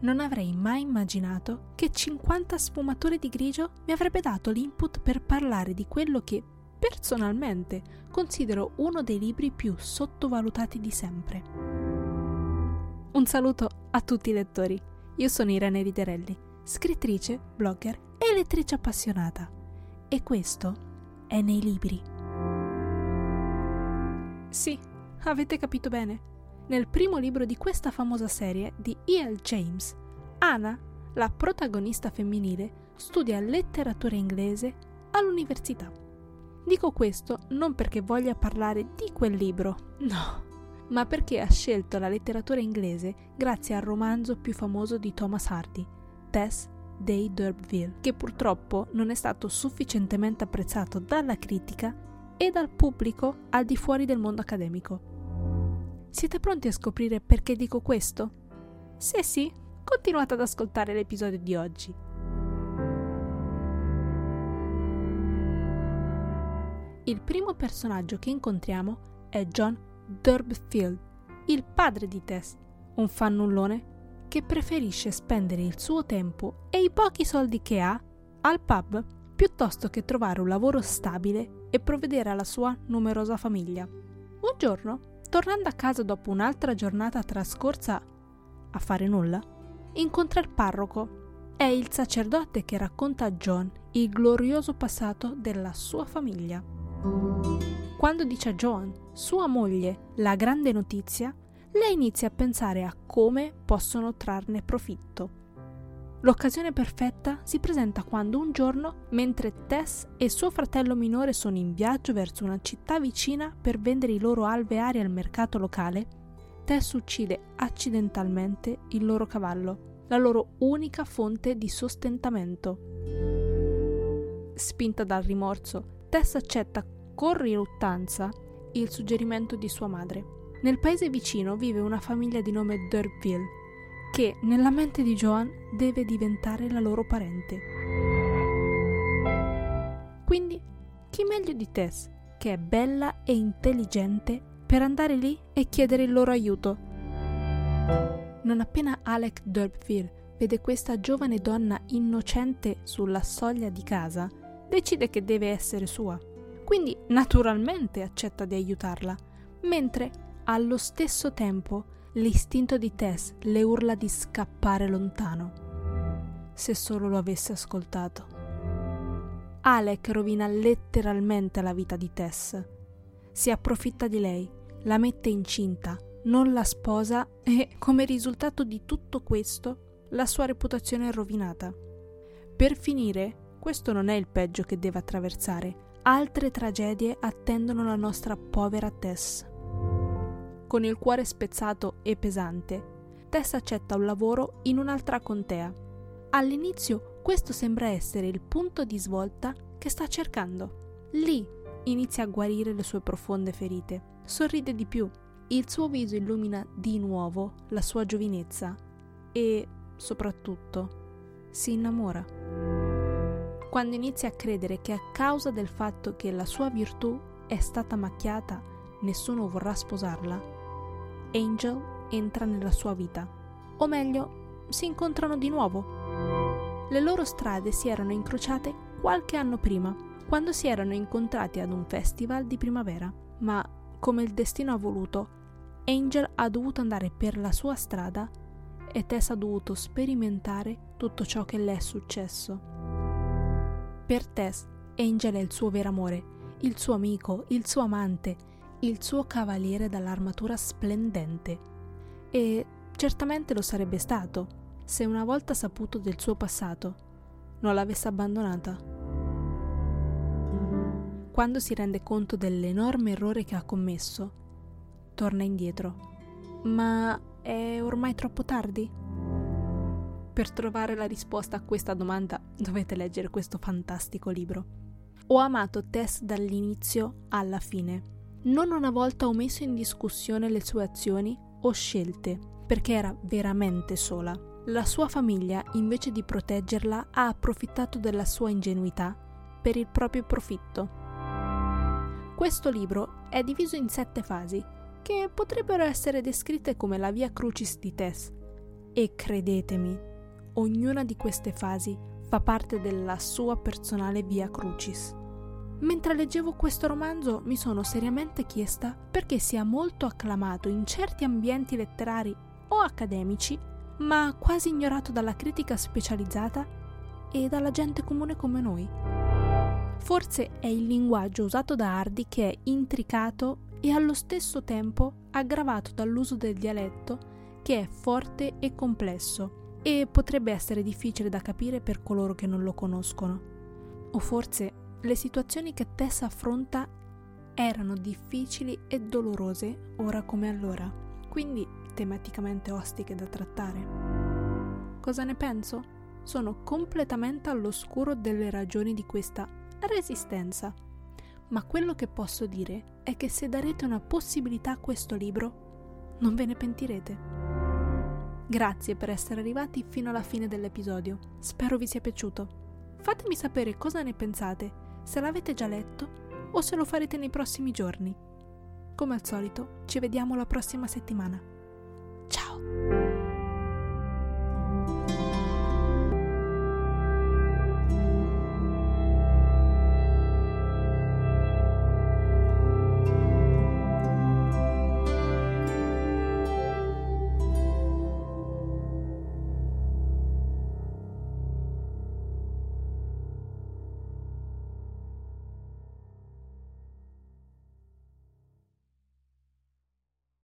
Non avrei mai immaginato che 50 sfumature di grigio mi avrebbe dato l'input per parlare di quello che, personalmente, considero uno dei libri più sottovalutati di sempre. Un saluto a tutti i lettori. Io sono Irene Riterelli, scrittrice, blogger e lettrice appassionata. E questo è nei libri. Sì, avete capito bene nel primo libro di questa famosa serie di E.L. James, Anna, la protagonista femminile, studia letteratura inglese all'università. Dico questo non perché voglia parlare di quel libro, no, ma perché ha scelto la letteratura inglese grazie al romanzo più famoso di Thomas Hardy, Tess dei D'Urberville, che purtroppo non è stato sufficientemente apprezzato dalla critica e dal pubblico al di fuori del mondo accademico. Siete pronti a scoprire perché dico questo? Se sì, continuate ad ascoltare l'episodio di oggi. Il primo personaggio che incontriamo è John Durbfield, il padre di Tess, un fannullone che preferisce spendere il suo tempo e i pochi soldi che ha al pub piuttosto che trovare un lavoro stabile e provvedere alla sua numerosa famiglia. Un giorno Tornando a casa dopo un'altra giornata trascorsa a fare nulla, incontra il parroco. È il sacerdote che racconta a John il glorioso passato della sua famiglia. Quando dice a John, sua moglie, la grande notizia, lei inizia a pensare a come possono trarne profitto. L'occasione perfetta si presenta quando un giorno, mentre Tess e suo fratello minore sono in viaggio verso una città vicina per vendere i loro alveari al mercato locale, Tess uccide accidentalmente il loro cavallo, la loro unica fonte di sostentamento. Spinta dal rimorso, Tess accetta con riluttanza il suggerimento di sua madre. Nel paese vicino vive una famiglia di nome Durville che nella mente di Joan deve diventare la loro parente. Quindi, chi meglio di Tess, che è bella e intelligente, per andare lì e chiedere il loro aiuto? Non appena Alec Durbville vede questa giovane donna innocente sulla soglia di casa, decide che deve essere sua. Quindi naturalmente accetta di aiutarla, mentre allo stesso tempo L'istinto di Tess le urla di scappare lontano. Se solo lo avesse ascoltato. Alec rovina letteralmente la vita di Tess. Si approfitta di lei, la mette incinta, non la sposa e, come risultato di tutto questo, la sua reputazione è rovinata. Per finire, questo non è il peggio che deve attraversare. Altre tragedie attendono la nostra povera Tess con il cuore spezzato e pesante. Tess accetta un lavoro in un'altra contea. All'inizio questo sembra essere il punto di svolta che sta cercando. Lì inizia a guarire le sue profonde ferite. Sorride di più. Il suo viso illumina di nuovo la sua giovinezza e, soprattutto, si innamora. Quando inizia a credere che a causa del fatto che la sua virtù è stata macchiata, nessuno vorrà sposarla, Angel entra nella sua vita, o meglio, si incontrano di nuovo. Le loro strade si erano incrociate qualche anno prima, quando si erano incontrati ad un festival di primavera, ma come il destino ha voluto, Angel ha dovuto andare per la sua strada e Tess ha dovuto sperimentare tutto ciò che le è successo. Per Tess, Angel è il suo vero amore, il suo amico, il suo amante, il suo cavaliere dall'armatura splendente. E certamente lo sarebbe stato se una volta saputo del suo passato non l'avesse abbandonata. Quando si rende conto dell'enorme errore che ha commesso, torna indietro. Ma è ormai troppo tardi? Per trovare la risposta a questa domanda dovete leggere questo fantastico libro. Ho amato Tess dall'inizio alla fine non una volta ho messo in discussione le sue azioni o scelte, perché era veramente sola. La sua famiglia, invece di proteggerla, ha approfittato della sua ingenuità per il proprio profitto. Questo libro è diviso in sette fasi, che potrebbero essere descritte come la via crucis di Tess, E credetemi, ognuna di queste fasi fa parte della sua personale via crucis. Mentre leggevo questo romanzo mi sono seriamente chiesta perché sia molto acclamato in certi ambienti letterari o accademici, ma quasi ignorato dalla critica specializzata e dalla gente comune come noi. Forse è il linguaggio usato da Hardy che è intricato e allo stesso tempo aggravato dall'uso del dialetto che è forte e complesso e potrebbe essere difficile da capire per coloro che non lo conoscono. O forse le situazioni che Tess affronta erano difficili e dolorose ora come allora, quindi tematicamente ostiche da trattare. Cosa ne penso? Sono completamente all'oscuro delle ragioni di questa resistenza. Ma quello che posso dire è che se darete una possibilità a questo libro, non ve ne pentirete. Grazie per essere arrivati fino alla fine dell'episodio. Spero vi sia piaciuto. Fatemi sapere cosa ne pensate se l'avete già letto o se lo farete nei prossimi giorni. Come al solito, ci vediamo la prossima settimana.